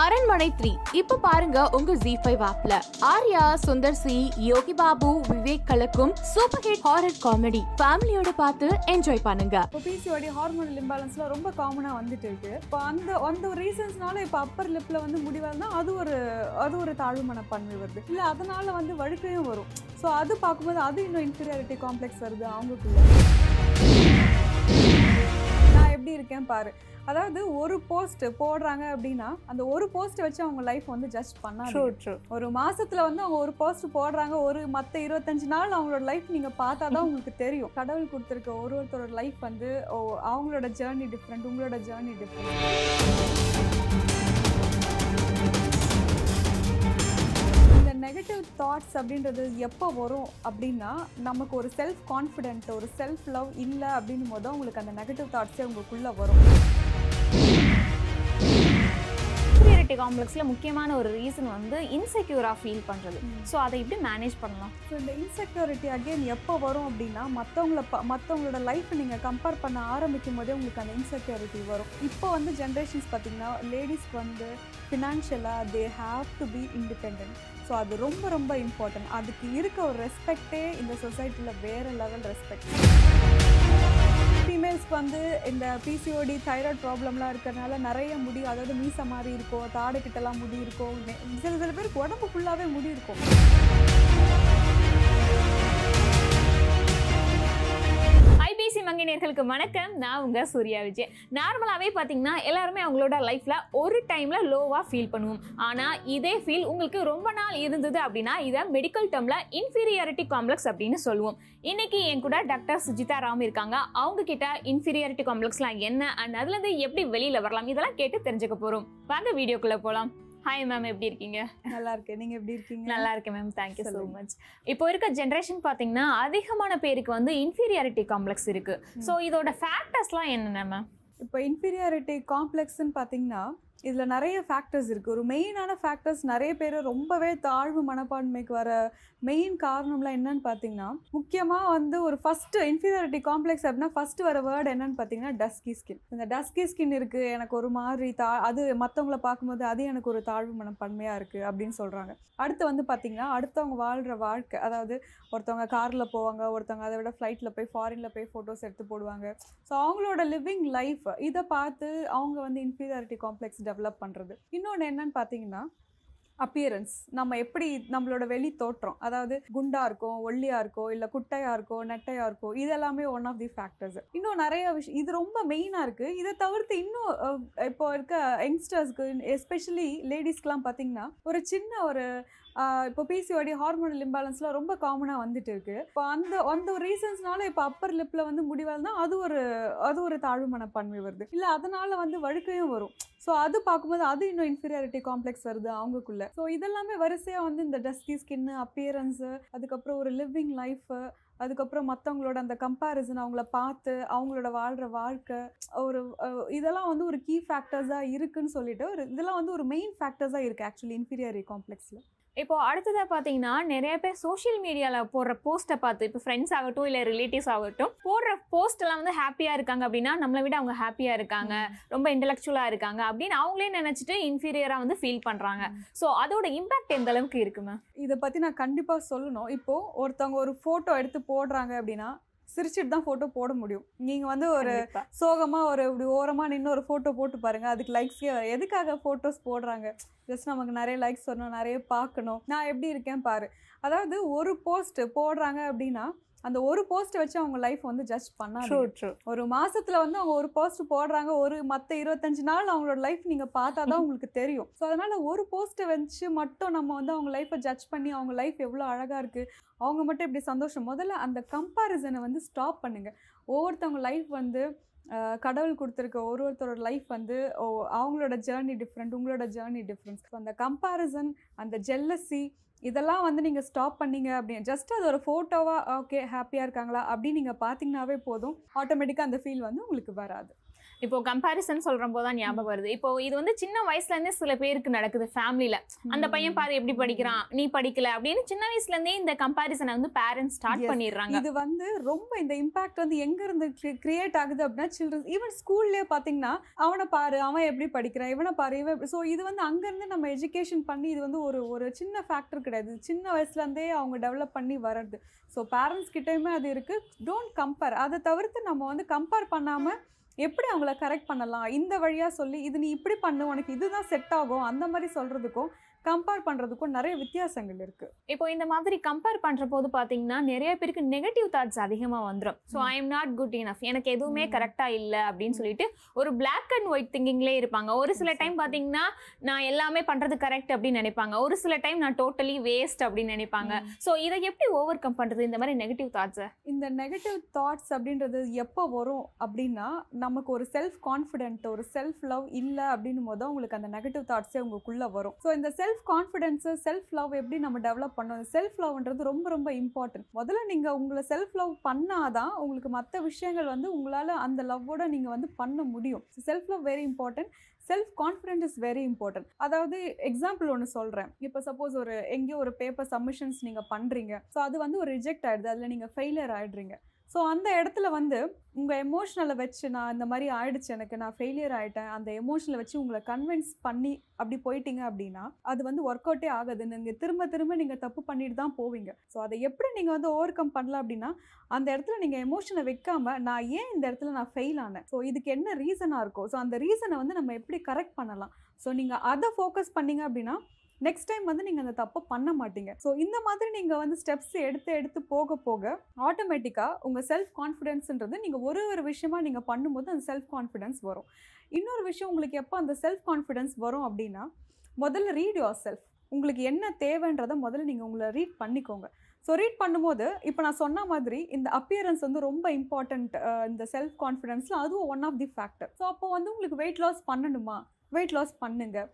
அரண்மனை த்ரீ. இப்ப பாருங்க உங்க ஜி ஃபைவ் ஆப்ல ஆர்யா சுந்தர் சி யோகி பாபு விவேக் கலக்கும் சூப்பர் ஹிட் ஹாரர் காமெடி ஃபேமிலியோட பார்த்து என்ஜாய் பண்ணுங்க. இப்போ பிசிஓடி ஹார்மோனல் இம்பேலன்ஸ்லாம் ரொம்ப காமனாக வந்துட்டு இருக்கு. இப்போ அந்த அந்த ஒரு ரீசன்ஸ்னால இப்போ அப்பர் லிப்பில் வந்து முடிவாருன்னா அது ஒரு அது ஒரு தாழ்வு மனப்பான்மை வருது. இல்லை அதனால வந்து வழுக்கையும் வரும். ஸோ அது பார்க்கும்போது அது இன்னும் இன்ஃபீரியாரிட்டி காம்ப்ளெக்ஸ் வருது அவங்களுக்குள்ள. நான் எப்படி இருக்கேன் பாரு. அதாவது ஒரு போஸ்ட் போடுறாங்க அப்படின்னா அந்த ஒரு போஸ்ட் வச்சு அவங்க லைஃப் வந்து ஜஸ்ட் பண்ணாங்க ஒரு மாசத்துல வந்து அவங்க ஒரு போஸ்ட் போடுறாங்க ஒரு மத்த இருபத்தஞ்சு நாள் அவங்களோட லைஃப் நீங்க பார்த்தா தான் உங்களுக்கு தெரியும். கடவுள் கொடுத்துருக்க ஒரு ஒருத்தரோட லைஃப் வந்து அவங்களோட ஜேர்னி டிஃப்ரெண்ட் உங்களோட ஜேர்னி டிஃப்ரெண்ட் நெகட்டிவ் தாட்ஸ் அப்படின்றது எப்போ வரும் அப்படின்னா நமக்கு ஒரு செல்ஃப் கான்ஃபிடென்ட் ஒரு செல்ஃப் லவ் இல்லை அப்படின்னும் போது தான் உங்களுக்கு அந்த நெகட்டிவ் தாட்ஸே உங்களுக்குள்ள வரும். இன்ஃபீரியாரிட்டி காம்ப்ளெக்ஸில் முக்கியமான ஒரு ரீசன் வந்து இன்செக்யூராக ஃபீல் பண்ணுறது ஸோ அதை எப்படி மேனேஜ் பண்ணலாம்? ஸோ இந்த இன்செக்யூரிட்டி அகைன் எப்போ வரும் அப்படின்னா மற்றவங்கள ப மற்றவங்களோட லைஃப்பை நீங்கள் கம்பேர் பண்ண ஆரம்பிக்கும் போதே உங்களுக்கு அந்த இன்செக்யூரிட்டி வரும். இப்போ வந்து ஜென்ரேஷன்ஸ் பார்த்தீங்கன்னா லேடிஸ்க்கு வந்து ஃபினான்ஷியலாக they have to be independent so அது ரொம்ப ரொம்ப இம்பார்ட்டன்ட் அதுக்கு இருக்க ஒரு ரெஸ்பெக்டே இந்த சொசைட்டியில் வேறு லெவல் ரெஸ்பெக்ட் ஃபீமேல்ஸ்க்கு வந்து இந்த பிசிஓடி தைராய்டு ப்ராப்ளம்லாம் இருக்கிறதுனால நிறைய முடி அதாவது மீச மாதிரி இருக்கும் தாடைக்கிட்டலாம் முடி இருக்கும். சில சில பேருக்கு உடம்பு ஃபுல்லாகவே முடி இருக்கும். ஐபிசி வணக்கம். நான் உங்கள் சூர்யா விஜய். நார்மலாகவே பார்த்தீங்கன்னா எல்லாருமே அவங்களோட லைஃப்பில் ஒரு டைமில் லோவாக ஃபீல் பண்ணுவோம். ஆனால் இதே ஃபீல் உங்களுக்கு ரொம்ப நாள் இருந்தது அப்படின்னா இதை மெடிக்கல் டேர்மில் இன்ஃபீரியாரிட்டி காம்ப்ளெக்ஸ் அப்படின்னு சொல்லுவோம். இன்னைக்கு என் கூட டாக்டர் சுஜிதா ராம் இருக்காங்க. அவங்க கிட்ட இன்ஃபீரியாரிட்டி காம்ப்ளெக்ஸ்லாம் என்ன அண்ட் அதுலேருந்து எப்படி வெளியில் வரலாம் இதெல்லாம் கேட்டு தெரிஞ்சுக்க போகிறோம் வாங்க வீடியோக்குள்ளே போகலாம் ஹாய் மேம் எப்படி இருக்கீங்க? நல்லா இருக்கேன் நீங்க எப்படி இருக்கீங்க? நல்லா இருக்கேன் மேம் தேங்க்யூ ஸோ. மச் இப்போ இருக்க ஜென்ரேஷன் பார்த்தீங்கன்னா அதிகமான பேருக்கு வந்து இன்ஃபீரியாரிட்டி காம்ப்ளெக்ஸ் இருக்கு. ஸோ இதோட ஃபேக்டர்ஸ்லாம் என்னென்ன மேம் இப்போ இன்ஃபீரியாரிட்டி காம்ப்ளெக்ஸ்ன்னு பார்த்தீங்கன்னா இதில் நிறைய ஃபேக்டர்ஸ் இருக்குது ஒரு மெயினான ஃபேக்டர்ஸ் நிறைய பேர் ரொம்பவே தாழ்வு மனப்பான்மைக்கு வர மெயின் காரணம்லாம் என்னன்னு பார்த்தீங்கன்னா முக்கியமாக வந்து ஒரு ஃபஸ்ட்டு இன்ஃபீரியாரிட்டி காம்ப்ளெக்ஸ் அப்படின்னா ஃபஸ்ட்டு வர வேர்டு என்னன்னு பார்த்தீங்கன்னா டஸ்கி ஸ்கின் இந்த டஸ்கி ஸ்கின் இருக்குது எனக்கு ஒரு மாதிரி தா அது மற்றவங்கள பார்க்கும்போது அது எனக்கு ஒரு தாழ்வு மனப்பான்மையாக இருக்குது அப்படின்னு சொல்கிறாங்க அடுத்து வந்து பார்த்தீங்கன்னா அடுத்தவங்க வாழ்கிற வாழ்க்கை அதாவது ஒருத்தவங்க காரில் போவாங்க ஒருத்தவங்க அதை விட ஃப்ளைட்டில் போய் ஃபாரினில் போய் ஃபோட்டோஸ் எடுத்து போடுவாங்க. ஸோ அவங்களோட லிவிங் லைஃப் இதை பார்த்து அவங்க வந்து இன்ஃபீரியாரிட்டி காம்ப்ளெக்ஸ் டெவலப் பண்ணுறது இன்னொன்று என்னன்னு பார்த்தீங்கன்னா அப்பியரன்ஸ் நம்ம எப்படி நம்மளோட வெளி தோற்றம் அதாவது குண்டா இருக்கோம் ஒல்லியா இருக்கோ இல்லை குட்டையா இருக்கோ நெட்டையா இருக்கோ இதெல்லாமே ஒன் ஆஃப் தி ஃபேக்டர்ஸ் இன்னும் நிறைய விஷயம் இது ரொம்ப மெயினாக இருக்குது இதை தவிர்த்து இன்னும் இப்போ இருக்க யங்ஸ்டர்ஸ்க்கு எஸ்பெஷலி லேடிஸ்க்குலாம் பார்த்தீங்கன்னா ஒரு சின்ன ஒரு இப்போ பிசிஓடி ஹார்மோனல் இம்பேலன்ஸ்லாம் ரொம்ப காமனாக வந்துட்டு இருக்கு. இப்போ அந்த அந்த ஒரு ரீசன்ஸ்னால இப்போ அப்பர் லிப்பில் வந்து முடிவாருன்னா அது ஒரு அது ஒரு தாழ்வு மனப்பான்மை வருது. இல்லை அதனால வந்து வழுக்கையும் வரும். ஸோ அது பார்க்கும்போது அது இன்னும் இன்ஃபீரியாரிட்டி காம்ப்ளெக்ஸ் வருது அவங்களுக்குள்ள. ஸோ இதெல்லாமே வரிசையாக வந்து இந்த டஸ்கி ஸ்கின்னு அப்பியரன்ஸு அதுக்கப்புறம் ஒரு லிவிங் லைஃபு அதுக்கப்புறம் மற்றவங்களோட அந்த கம்பேரிசன் அவங்கள பார்த்து அவங்களோட வாழ்கிற வாழ்க்கை ஒரு இதெல்லாம் வந்து ஒரு கீ ஃபேக்டர்ஸாக இருக்குன்னு சொல்லிட்டு ஒரு இதெல்லாம் வந்து ஒரு மெயின் ஃபேக்டர்ஸாக இருக்குது ஆக்சுவலி இன்ஃபீரியாரி காம்ப்ளெக்ஸில் இப்போ அடுத்ததாக பார்த்தீங்கன்னா நிறைய பேர் சோஷியல் மீடியாவில் போடுற போஸ்ட்டை பார்த்து இப்போ ஃப்ரெண்ட்ஸ் ஆகட்டும் இல்லை ரிலேட்டிவ்ஸ் ஆகட்டும் போடுற போஸ்ட் எல்லாம் வந்து ஹாப்பியாக இருக்காங்க அப்படின்னா நம்மளை விட அவங்க ஹாப்பியாக இருக்காங்க ரொம்ப இன்டெலெக்சுவலாக இருக்காங்க அப்படின்னு அவங்களே நினச்சிட்டு இன்ஃபீரியராக வந்து ஃபீல் பண்ணுறாங்க ஸோ அதோட இம்பாக்ட் எந்த அளவுக்கு இருக்கு மேம் இதை பற்றி நான் கண்டிப்பாக சொல்லணும். இப்போது ஒருத்தவங்க ஒரு ஃபோட்டோ எடுத்து போடுறாங்க அப்படின்னா சிரிச்சிட்டு தான் ஃபோட்டோ போட முடியும். நீங்கள் வந்து ஒரு சோகமாக ஒரு இப்படி ஓரமாக நின்று ஒரு ஃபோட்டோ போட்டு பாருங்கள் அதுக்கு லைக்ஸே எதுக்காக ஃபோட்டோஸ் போடுறாங்க? ஜஸ்ட் நமக்கு நிறைய லைக்ஸ் வரணும் நிறைய பார்க்கணும். நான் எப்படி இருக்கேன் பாரு. அதாவது ஒரு போஸ்ட் போடுறாங்க அப்படின்னா அந்த ஒரு போஸ்ட்டை வச்சு அவங்க லைஃப் வந்து ஜஸ்ட் பண்ணாங்க ஒரு மாசத்துல வந்து அவங்க ஒரு போஸ்ட் போடுறாங்க ஒரு மத்த இருபத்தஞ்சு நாள் அவங்களோட லைஃப் நீங்க பார்த்தா தான் உங்களுக்கு தெரியும். ஸோ அதனால ஒரு போஸ்ட்டை வச்சு மட்டும் நம்ம வந்து அவங்க லைஃப்பை ஜட்ஜ் பண்ணி அவங்க லைஃப் எவ்வளோ அழகா இருக்கு அவங்க மட்டும் இப்படி சந்தோஷம் முதல்ல அந்த கம்பாரிசனை வந்து ஸ்டாப் பண்ணுங்க. ஒவ்வொருத்தவங்க லைஃப் வந்து கடவுள் கொடுத்துருக்க ஒரு ஒருத்தரோட லைஃப் வந்து அவங்களோட ஜேர்னி டிஃப்ரெண்ட் உங்களோட ஜேர்னி டிஃப்ரெண்ட் ஸோ அந்த கம்பாரிசன் அந்த ஜெல்லசி இதெல்லாம் வந்து நீங்கள் ஸ்டாப் பண்ணீங்க அப்படின்னு ஜஸ்ட் அது ஒரு ஃபோட்டோவாக ஓகே ஹாப்பியாக இருக்காங்களா அப்படின்னு நீங்கள் பார்த்தீங்கன்னாவே போதும். ஆட்டோமேட்டிக்காக அந்த ஃபீல் வந்து உங்களுக்கு வராது. இப்போ கம்பாரிசன் சொல்ற போதான் ஞாபகம் வருது. இப்போ இது வந்து சின்ன வயசுல இருந்தே சில பேருக்கு நடக்குது ஃபேமிலில அந்த பையன் பாரு எப்படி படிக்கிறான் நீ படிக்கல அப்படின்னு சின்ன வயசுல இருந்தே இந்த கம்பாரிசனை வந்து பேரண்ட்ஸ் ஸ்டார்ட். பண்ணிடுறாங்க. இது வந்து ரொம்ப இந்த இம்பாக்ட் வந்து எங்க இருந்து கிரியேட் ஆகுது அப்படின்னா சில்ட்ரன் ஈவன் ஸ்கூல்லேயே பாத்தீங்கன்னா அவனை பாரு அவன் எப்படி படிக்கிறான் இவனை பாரு இவன் ஸோ இது வந்து அங்க இருந்து நம்ம எஜுகேஷன் பண்ணி இது வந்து ஒரு ஒரு சின்ன ஃபேக்டர் கிடையாது. சின்ன வயசுல இருந்தே அவங்க டெவலப் பண்ணி வர்றது. ஸோ பேரண்ட்ஸ் கிட்டயுமே அது இருக்கு. டோன்ட் கம்பேர் அதை தவிர்த்து நம்ம வந்து கம்பேர் பண்ணாம எப்படி அவங்கள கரெக்ட் பண்ணலாம்? இந்த வழியா சொல்லி இது நீ இப்படி பண்ணு உனக்கு இதுதான் செட் ஆகும். அந்த மாதிரி சொல்றதுக்கும் கம்பேர் பண்றதுக்கும் நிறைய வித்தியாசங்கள் இருக்கு. இப்போ இந்த மாதிரி கம்பேர் பண்ற போது பாத்தீங்கன்னா நிறைய பேருக்கு நெகட்டிவ் தாட்ஸ் அதிகமா வந்துடும் so I am not good enough எனக்கு எதுவுமே ம். கரெக்டா இல்ல அப்படின்னு சொல்லிட்டு ஒரு பிளாக் அண்ட் ஒயிட் திங்கிங்லேயே இருப்பாங்க. ஒரு சில டைம் பாத்தீங்கன்னா நான் எல்லாமே பண்றது கரெக்ட் அப்படின்னு நினைப்பாங்க. ஒரு சில டைம் நான் டோட்டலி வேஸ்ட் அப்படின்னு நினைப்பாங்க. ஸோ இதை எப்படி ஓவர் கம் பண்றது? இந்த மாதிரி நெகட்டிவ் தாட்ஸை இந்த நெகட்டிவ் தாட்ஸ் அப்படின்றது எப்போ வரும் அப்படின்னா நமக்கு ஒரு செல்ஃப் கான்ஃபிடென்ட் ஒரு செல்ஃப் லவ் இல்லை அப்படின்னும் போது உங்களுக்கு அந்த நெகட்டிவ் தாட்ஸே உங்களுக்குள்ள வரும். ஸோ இந்த self self confidence self love எப்படி நம்ம டெவலப் பண்ணணும்? செல்ஃப் லவ்ன்றது ரொம்ப ரொம்ப இம்பார்ட்டன்ட் முதல்ல நீங்கள் உங்களை செல்ஃப் லவ் பண்ணாதான் உங்களுக்கு மற்ற விஷயங்கள் வந்து உங்களால் அந்த லவ்வோட நீங்கள் வந்து பண்ண முடியும். Self love very important self confident is very important அதாவது எக்ஸாம்பிள் ஒன்று சொல்கிறேன் இப்போ சப்போஸ் ஒரு எங்கேயோ ஒரு பேப்பர் சப்மிஷன்ஸ் நீங்கள் பண்ணுறீங்க ஸோ அது வந்து ஒரு ரிஜெக்ட் ஆகிடுது அதில் நீங்கள் ஃபெயிலியர் ஆகிடுறீங்க ஸோ அந்த இடத்துல வந்து உங்கள் எமோஷனலை வச்சு நான் இந்த மாதிரி ஆயிடுச்சு எனக்கு நான் ஃபெயிலியர் ஆகிட்டேன் அந்த எமோஷனலை வச்சு உங்களை கன்வின்ஸ் பண்ணி அப்படி போயிட்டீங்க அப்படின்னா அது வந்து ஒர்க் அவுட்டே ஆகாது. நீங்கள் திரும்ப திரும்ப நீங்கள் தப்பு பண்ணிட்டு தான் போவீங்க. ஸோ அதை எப்படி நீங்கள் வந்து ஓவர் கம் பண்ணலாம் அப்படின்னா அந்த இடத்துல நீங்கள் எமோஷனை வைக்காம நான் ஏன் இந்த இடத்துல நான் ஃபெயில் ஆனேன்? ஸோ இதுக்கு என்ன ரீசனாக இருக்கும்? ஸோ அந்த ரீசனை வந்து நம்ம எப்படி கரெக்ட் பண்ணலாம்? ஸோ நீங்கள் அதை ஃபோக்கஸ் பண்ணீங்க அப்படின்னா நெக்ஸ்ட் டைம் வந்து நீங்கள் அந்த தப்பை பண்ண மாட்டீங்க. ஸோ இந்த மாதிரி நீங்கள் வந்து ஸ்டெப்ஸ் எடுத்து எடுத்து போக போக ஆட்டோமேட்டிக்காக உங்கள் செல்ஃப் கான்ஃபிடென்ஸ்ன்றது நீங்கள் ஒரு ஒரு விஷயமா நீங்கள் பண்ணும்போது அந்த செல்ஃப் கான்ஃபிடென்ஸ் வரும். இன்னொரு விஷயம் உங்களுக்கு எப்போ அந்த செல்ஃப் கான்ஃபிடென்ஸ் வரும் அப்படின்னா முதல்ல ரீட் யுவர் செல்ஃப் உங்களுக்கு என்ன தேவைன்றதை முதல்ல நீங்கள் உங்களை ரீட் பண்ணிக்கோங்க. ஸோ ரீட் பண்ணும்போது இப்போ நான் சொன்ன மாதிரி இந்த அப்பியரன்ஸ் வந்து ரொம்ப இம்பார்ட்டண்ட் இந்த செல்ஃப் கான்ஃபிடென்ஸில் அதுவும் one of the factor so அப்போ வந்து உங்களுக்கு வெயிட் லாஸ் பண்ணணுமா? வெயிட் லாஸ் பண்ணுங்கள்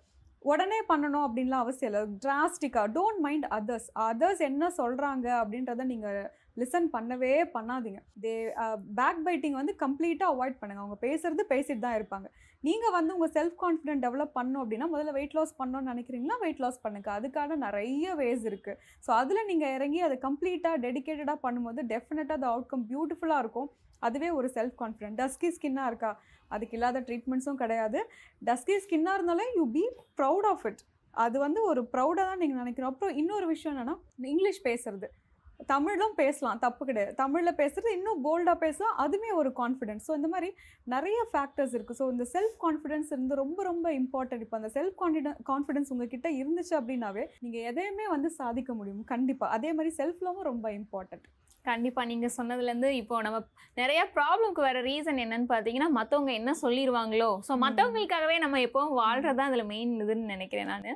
உடனே பண்ணணும் அப்படின்லாம் அவசியம் இல்லை. டிராஸ்டிக்காக டோன்ட் மைண்ட் அதர்ஸ் அதர்ஸ் என்ன சொல்கிறாங்க அப்படின்றத நீங்கள் லிசன் பண்ணவே பண்ணாதீங்க. தே பேக் பைட்டிங் வந்து கம்ப்ளீட்டாக அவாய்ட் பண்ணுங்கள் அவங்க பேசுறது பேசிட்டு தான் இருப்பாங்க. நீங்கள் வந்து உங்கள் செல்ஃப் கான்ஃபிடென்ட் டெவலப் பண்ணணும் அப்படின்னா முதல்ல வெயிட் லாஸ் பண்ணணும்னு நினைக்கிறீங்களா? வெயிட் லாஸ் பண்ணுங்க. அதுக்கான நிறைய வேஸ் இருக்குது ஸோ அதில் நீங்கள் இறங்கி அதை கம்ப்ளீட்டாக டெடிக்கேட்டடாக பண்ணும்போது டெஃபினட்டாக அது அவுட்கம் பியூட்டிஃபுல்லாக இருக்கும். அதுவே ஒரு செல்ஃப் கான்ஃபிடென்ட் டஸ்கி ஸ்கின்னாக இருக்கா? அதுக்கு இல்லாத ட்ரீட்மெண்ட்ஸும் கிடையாது. டஸ்கி ஸ்கின்னாக இருந்தாலே you be proud of it அது வந்து ஒரு ப்ரௌடாக தான் நீங்கள் நினைக்கிறோம் அப்புறம் இன்னொரு விஷயம் என்னென்னா இங்கிலீஷ் பேசுறது. தமிழும் பேசலாம் தப்பு கிடையாது. தமிழில் பேசுகிறது இன்னும் போல்டாக பேசலாம் அதுவுமே ஒரு கான்ஃபிடென்ஸ் ஸோ இந்த மாதிரி நிறைய ஃபேக்டர்ஸ் இருக்குது ஸோ இந்த செல்ஃப் கான்ஃபிடென்ஸ் இருந்து ரொம்ப ரொம்ப இம்பார்ட்டன்ட் இப்போ அந்த செல்ஃப் கான்ஃபிடன் கான்ஃபிடென்ஸ் உங்ககிட்ட இருந்துச்சு அப்படின்னாவே நீங்கள் எதையுமே வந்து சாதிக்க முடியும். கண்டிப்பாக அதே மாதிரி செல்ஃப் லவ்வும் ரொம்ப இம்பார்ட்டன்ட் கண்டிப்பா நீங்க சொன்னதுல இருந்து இப்போ நம்ம நிறைய ப்ராப்ளம்க்கு வர ரீசன் என்னன்னு பாத்தீங்கன்னா மத்தவங்க என்ன சொல்லிடுவாங்களோ ஸோ ம். மத்தவங்களுக்காகவே நம்ம எப்பவும் வாழ்றது தான் அதுல மெயின் இதுன்னு நினைக்கிறேன் நான்.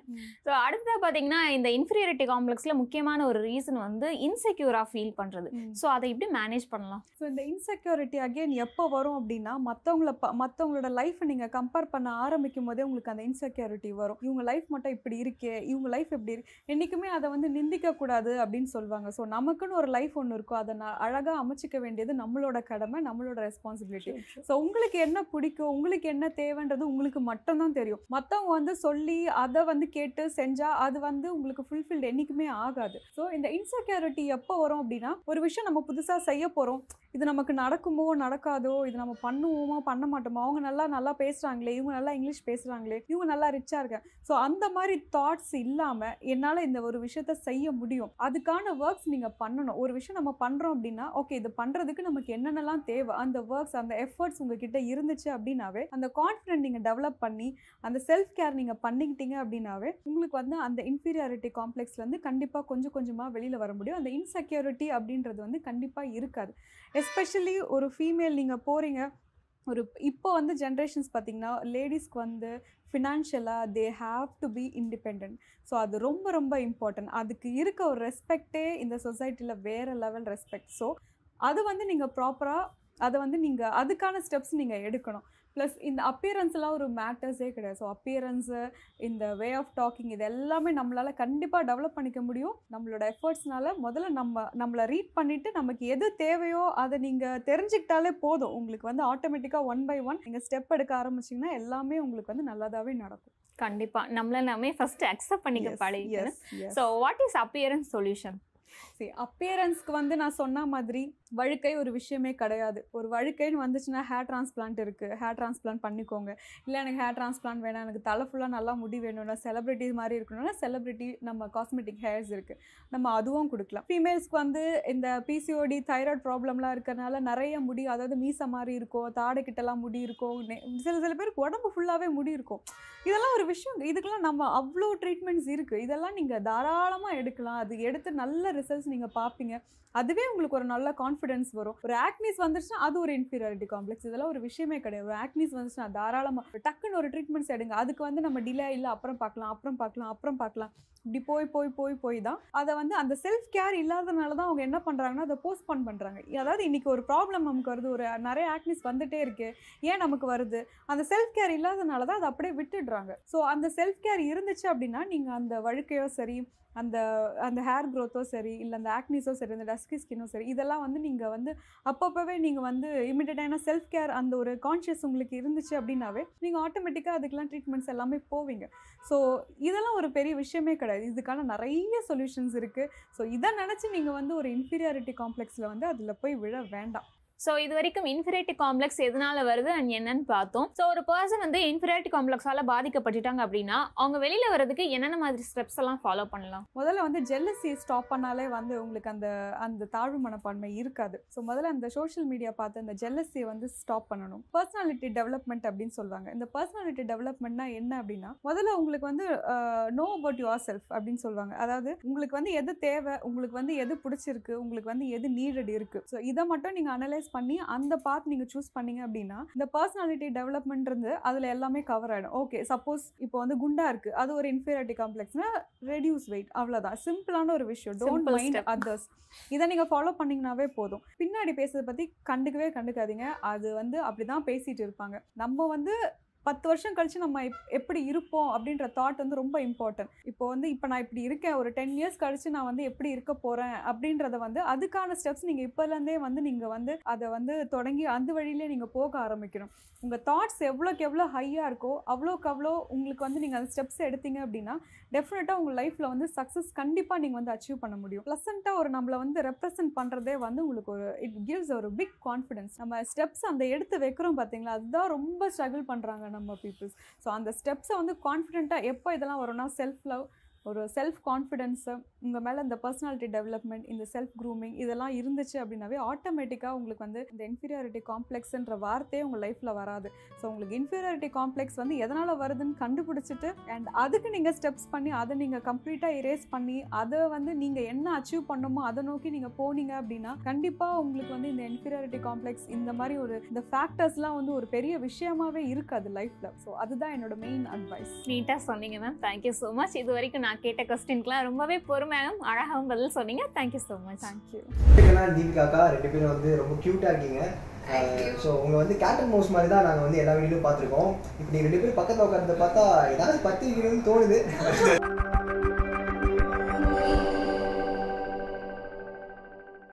ஸோ அடுத்ததா பாத்தீங்கன்னா இந்த இன்ஃபீரியாரிட்டி காம்ப்ளெக்ஸ்ல முக்கியமான ஒரு ரீசன் வந்து இன்செக்யூரா ஃபீல் பண்றது. ஸோ அதை எப்படி மேனேஜ் பண்ணலாம்? ஸோ இந்த இன்செக்யூரிட்டி அகெயின் எப்போ வரும் அப்படின்னா மற்றவங்கள ப மற்றவங்களோட லைஃப்பை நீங்கள் கம்பேர் பண்ண ஆரம்பிக்கும் போதே உங்களுக்கு அந்த இன்செக்யூரிட்டி வரும். இவங்க லைஃப் மட்டும் இப்படி இருக்கே இவங்க லைஃப் எப்படி இருக்கு? என்றைக்குமே அதை வந்து நிந்திக்க கூடாது அப்படின்னு சொல்லுவாங்க. ஸோ நமக்குன்னு ஒரு லைஃப் ஒன்று இருக்கும். அதை நான் அழகாக அமைச்சிக்க வேண்டியது நம்மளோட கடமை நம்மளோட ரெஸ்பான்சிபிலிட்டி ஸோ உங்களுக்கு என்ன பிடிக்கும்? உங்களுக்கு என்ன தேவைன்றது உங்களுக்கு மட்டும்தான் தெரியும். மற்றவங்க வந்து சொல்லி அதை வந்து கேட்டு செஞ்சால் அது வந்து உங்களுக்கு ஃபுல்ஃபில்டு என்றைக்குமே ஆகாது. ஸோ இந்த இன்செக்யூரிட்டி எப்போ வரும் அப்படின்னா ஒரு விஷயம் நம்ம புதுசாக செய்ய போகிறோம் இது நமக்கு நடக்குமோ நடக்காதோ இது நம்ம பண்ணுவோமோ பண்ண மாட்டோமோ அவங்க நல்லா நல்லா பேசுகிறாங்களே இவங்க நல்லா இங்கிலீஷ் பேசுகிறாங்களே இவங்க நல்லா ரிச்சாக இருக்காங்க ஸோ அந்த மாதிரி தாட்ஸ் இல்லாமல் என்னால் இந்த ஒரு விஷயத்த செய்ய முடியும். அதுக்கான ஒர்க்ஸ் நீங்கள் பண்ணணும். ஒரு விஷயம் நம்ம பண்ணுறோம் அப்படின்னா ஓகே இது பண்ணுறதுக்கு நமக்கு என்னென்னலாம் தேவை? அந்த ஒர்க்ஸ் அந்த எஃபர்ட்ஸ் உங்ககிட்ட இருந்துச்சு அப்படின்னாவே அந்த கான்ஃபிடென்ட் நீங்கள் டெவலப் பண்ணி அந்த செல்ஃப் கேர் நீங்கள் பண்ணிக்கிட்டீங்க அப்படின்னாவே உங்களுக்கு வந்து அந்த இன்ஃபீரியாரிட்டி காம்ப்ளெக்ஸ்லேருந்து கண்டிப்பாக கொஞ்சம் கொஞ்சமாக வெளியில் வர முடியும். அந்த இன்செக்யூரிட்டி அப்படின்றது வந்து கண்டிப்பாக இருக்காது. எஸ்பெஷலி ஒரு ஃபீமேல் நீங்கள் போகிறீங்க ஒரு இப்போ வந்து ஜென்ரேஷன்ஸ் பார்த்தீங்கன்னா லேடிஸ்க்கு வந்து ஃபினான்ஷியலாக they have to be independent so அது ரொம்ப ரொம்ப இம்பார்ட்டன்ட் அதுக்கு இருக்க ஒரு ரெஸ்பெக்டே இந்த சொசைட்டியில் வேறு லெவல் ரெஸ்பெக்ட் ஸோ அது வந்து நீங்கள் ப்ராப்பராக அதை வந்து நீங்கள் அதுக்கான ஸ்டெப்ஸ் நீங்கள் எடுக்கணும். ப்ளஸ் இந்த அப்பியரன்ஸ்லாம் ஒரு மேட்டர்ஸே கிடையாது. ஸோ அப்பியரன்ஸு இந்த வே ஆஃப் டாக்கிங் இது எல்லாமே நம்மளால் கண்டிப்பாக டெவலப் பண்ணிக்க முடியும். நம்மளோட எஃபர்ட்ஸ்னால முதல்ல நம்ம நம்மளை ரீட் பண்ணிவிட்டு நமக்கு எது தேவையோ அதை நீங்கள் தெரிஞ்சுக்கிட்டாலே போதும். உங்களுக்கு வந்து ஆட்டோமேட்டிக்காக ஒன் பை ஒன் நீங்கள் ஸ்டெப் எடுக்க ஆரம்பிச்சிங்கன்னா எல்லாமே உங்களுக்கு வந்து நல்லதாகவே நடக்கும். கண்டிப்பா. நம்மள நாமே ஃபர்ஸ்ட் அக்செப்ட் பண்ணிக்க பழகிக்கணும். So what is appearance solution சரி அப்பியரன்ஸ்க்கு வந்து நான் சொன்ன மாதிரி வழுக்கை ஒரு விஷயமே கிடையாது. ஒரு வழுக்கைன்னு வந்துச்சுன்னா ஹேர் டிரான்ஸ்பிளான்ட் இருக்குது ஹேர் டிரான்ஸ்பிளான்ட் பண்ணிக்கோங்க. இல்லை எனக்கு ஹேர் டிரான்ஸ்பிளான்ட் வேணாம். எனக்கு தலை ஃபுல்லாக நல்லா முடி வேணும்னா செலிப்ரிட்டி மாதிரி இருக்கணும்னா செலிப்ரிட்டி நம்ம காஸ்மெட்டிக் ஹேர்ஸ் இருக்குது நம்ம அதுவும் கொடுக்கலாம். ஃபீமேல்ஸ்க்கு வந்து இந்த பிசிஓடி தைராய்டு ப்ராப்ளம்லாம் இருக்கிறனால நிறைய முடி அதாவது மீச மாதிரி இருக்கும் தாடை கிட்டலாம் முடி இருக்கும் சில சில பேருக்கு உடம்பு ஃபுல்லாகவே முடி இருக்கும். இதெல்லாம் ஒரு விஷயம் இதுக்கெல்லாம் நம்ம அவ்வளோ ட்ரீட்மெண்ட்ஸ் இருக்குது இதெல்லாம் நீங்கள் தாராளமாக எடுக்கலாம். அது எடுத்து நல்ல ரிசல்ட்ஸ் நீங்கள் பார்ப்பீங்க. அதுவே உங்களுக்கு ஒரு நல்ல கான்ஃபிடன்ஸ் வரும். ஒரு ஆக்னிஸ் வந்துருச்சுன்னா அது ஒரு இன்ஃபீரியாரிட்டி காம்ப்ளெக்ஸ் இதெல்லாம் ஒரு விஷயமே கிடையாது. ஒரு ஆக்னிஸ் வந்துச்சுன்னா தாராளமாக டக்குன்னு ஒரு ட்ரீட்மெண்ட்ஸ் எடுங்க. அதுக்கு வந்து நம்ம டிலே இல்லை அப்புறம் பார்க்கலாம் அப்புறம் பார்க்கலாம் அப்புறம் பார்க்கலாம். இப்படி போய் போய் போய் போய் தான். அதை வந்து அந்த செல்ஃப் கேர் இல்லாதனால தான் அவங்க என்ன பண்ணுறாங்கன்னா அதை போஸ்ட்போன் பண்ணுறாங்க அதாவது இன்னைக்கு ஒரு ப்ராப்ளம் நமக்கு வருது. ஒரு நிறைய ஆக்னிஸ் வந்துட்டே இருக்கு. ஏன் நமக்கு வருது? அந்த செல்ஃப் கேர் இல்லாதனால தான் அதை அப்படியே விட்டுடுறாங்க. ஸோ அந்த செல்ஃப் கேர் இருந்துச்சு அப்படின்னா நீங்கள் அந்த வழுக்கையோ சரி அந்த அந்த ஹேர் க்ரோத்தோ சரி இல்லை அந்த ஆக்னிஸோ சரி அந்த டஸ்கி ஸ்கின்னோ சரி இதெல்லாம் வந்து நீங்கள் வந்து அப்பப்போவே நீங்கள் வந்து இமிடியட்டான செல்ஃப் கேர் அந்த ஒரு கான்ஷியஸ் உங்களுக்கு இருந்துச்சு அப்படின்னாவே நீங்கள் ஆட்டோமேட்டிக்காக அதுக்கெல்லாம் ட்ரீட்மெண்ட்ஸ் எல்லாமே போவீங்க. ஸோ இதெல்லாம் ஒரு பெரிய விஷயமே கிடையாது. இதுக்கான நிறைய சொல்யூஷன்ஸ் இருக்குது ஸோ இதை நினச்சி நீங்கள் வந்து ஒரு இன்ஃபீரியாரிட்டி காம்ப்ளெக்ஸில் வந்து அதில் போய் விழ வேண்டாம். ஸோ இது வரைக்கும் இன்ஃபிரியாரிட்டி காம்ப்ளெக்ஸ் எதனால வருது அண்ட் என்னன்னு பார்த்தோம். ஸோ ஒரு பர்சன் வந்து இன்ஃபிரியாரிட்டி காம்ப்ளெக்ஸால பாதிக்கப்பட்டுட்டாங்க அப்படின்னா அவங்க வெளியில வரதுக்கு என்னென்ன மாதிரி ஸ்டெப்ஸ் எல்லாம் ஃபாலோ பண்ணலாம்? முதல்ல வந்து ஜெல்லசி ஸ்டாப் பண்ணாலே வந்து உங்களுக்கு அந்த அந்த தாழ்வு மனப்பான்மை இருக்காது. ஸோ முதல்ல அந்த சோஷியல் மீடியா பார்த்து அந்த ஜெல்லசியை வந்து ஸ்டாப் பண்ணணும். பர்சனாலிட்டி டெவலப்மெண்ட் அப்படின்னு சொல்லுவாங்க. இந்த பர்சனாலிட்டி டெவலப்மெண்ட்னா என்ன அப்படின்னா முதல்ல உங்களுக்கு வந்து நோ அபவுட் யுவர் செல்ஃப் அப்படின்னு சொல்லுவாங்க. அதாவது உங்களுக்கு வந்து எது தேவை உங்களுக்கு வந்து எது பிடிச்சிருக்கு உங்களுக்கு வந்து எது நீடட் இருக்கு. ஸோ இதை மட்டும் நீங்கள் அனலைஸ் பண்ணி அந்த பாத் நீங்கள் சூஸ் பண்ணீங்க அப்படின்னா இந்த பர்சனாலிட்டி டெவலப்மெண்ட் இருந்து அதில் எல்லாமே கவர் ஆகிடும் ஓகே சப்போஸ் இப்போ வந்து குண்டா இருக்கு. அது ஒரு இன்ஃபீரியாரிட்டி காம்ப்ளெக்ஸ்னா ரெடியூஸ் வெயிட் அவ்வளோதான் சிம்பிளான ஒரு விஷயம். Don't mind. அதர்ஸ் இதை நீங்கள் ஃபாலோ பண்ணீங்கனாவே போதும். பின்னாடி பேசுறதை பற்றி கண்டுக்கவே கண்டுக்காதீங்க. அது வந்து அப்படி தான் பேசிட்டு இருப்பாங்க. நம்ம வந்து பத்து வருஷம் கழிச்சு நம்ம எப்- எப்படி இருப்போம் அப்படின்ற தாட் வந்து ரொம்ப இம்பார்ட்டன்ட் இப்போ வந்து இப்போ நான் இப்படி இருக்கேன் ஒரு டென் இயர்ஸ் கழிச்சு நான் வந்து எப்படி இருக்க போகிறேன் அப்படின்றத வந்து அதுக்கான ஸ்டெப்ஸ் நீங்கள் இப்போலேருந்தே வந்து நீங்கள் வந்து அதை வந்து தொடங்கி அந்த வழியிலே நீங்கள் போக ஆரம்பிக்கணும். உங்கள் தாட்ஸ் எவ்வளோக்கு எவ்வளோ ஹையாக இருக்கோ அவ்வளோக்கு அவ்வளோ உங்களுக்கு வந்து நீங்கள் அந்த ஸ்டெப்ஸ் எடுத்தீங்க அப்படின்னா டெஃபினட்டாக உங்கள் லைஃப்பில் வந்து சக்ஸஸ் கண்டிப்பாக நீங்கள் வந்து அச்சீவ் பண்ண முடியும். ப்ளசண்ட்டாக ஒரு நம்மளை வந்து ரெப்ரசன்ட் பண்ணுறதே வந்து உங்களுக்கு ஒரு இட் கிவ்ஸ் ஒரு பிக் கான்ஃபிடன்ஸ் நம்ம ஸ்டெப்ஸ் அந்த எடுத்து வைக்கிறோம் பார்த்தீங்களா அதுதான் ரொம்ப ஸ்ட்ரகிள் பண்ணுறாங்க நம்ம பீப்புள்ஸ் ஸோ அந்த ஸ்டெப்ஸை வந்து கான்ஃபிடென்ட்டாக எப்போ இதெல்லாம் வரும்னா செல்ஃப் லவ் ஒரு செல்ஃப் கான்ஃபிடென்ஸு உங்கள் மேலே இந்த பர்சனாலிட்டி டெவலப்மெண்ட் இந்த செல்ஃப் க்ரூமிங் இதெல்லாம் இருந்துச்சு அப்படின்னாவே ஆட்டோமேட்டிக்காக உங்களுக்கு வந்து இந்த இன்ஃபீரியாரிட்டி காம்ப்ளெக்ஸ்ன்ற வார்த்தையே உங்கள் லைஃப்பில் வராது. ஸோ உங்களுக்கு இன்ஃபீரியாரிட்டி காம்ப்ளெக்ஸ் வந்து எதனால் வருதுன்னு கண்டுபிடிச்சிட்டு அண்ட் அதுக்கு நீங்கள் ஸ்டெப்ஸ் பண்ணி அதை நீங்கள் கம்ப்ளீட்டாக இரேஸ் பண்ணி அதை வந்து நீங்கள் என்ன அச்சீவ் பண்ணுமோ அதை நோக்கி நீங்கள் போனீங்க அப்படின்னா கண்டிப்பாக உங்களுக்கு வந்து இந்த இன்ஃபீரியாரிட்டி காம்ப்ளெக்ஸ் இந்த மாதிரி ஒரு இந்த ஃபேக்டர்ஸ்லாம் வந்து ஒரு பெரிய விஷயமாவே இருக்காது லைஃப்பில் ஸோ அதுதான் என்னோட மெயின் அட்வைஸ் நீட்டாக சொன்னீங்க மேம் தேங்க்யூ ஸோ மச் இது வரைக்கும் நான் கேட்ட கொஸ்டின்க்குலாம் ரொம்பவே பொறுமையாகவும் அழகாகவும் பதில் சொன்னீங்க. Thank you so much thank you Deepika தீபிகாக்கா ரெண்டு பேரும் வந்து ரொம்ப க்யூட்டாக இருக்கீங்க. ஸோ உங்க வந்து கேட்டன் மவுஸ் மாதிரி தான் நாங்கள் வந்து எல்லா வீடியோலையும் பார்த்துருக்கோம். இப்போ நீங்கள் ரெண்டு பேரும் பக்கத்தில் உட்காந்து பார்த்தா ஏதாவது பத்து வைக்கணும்னு தோணுது.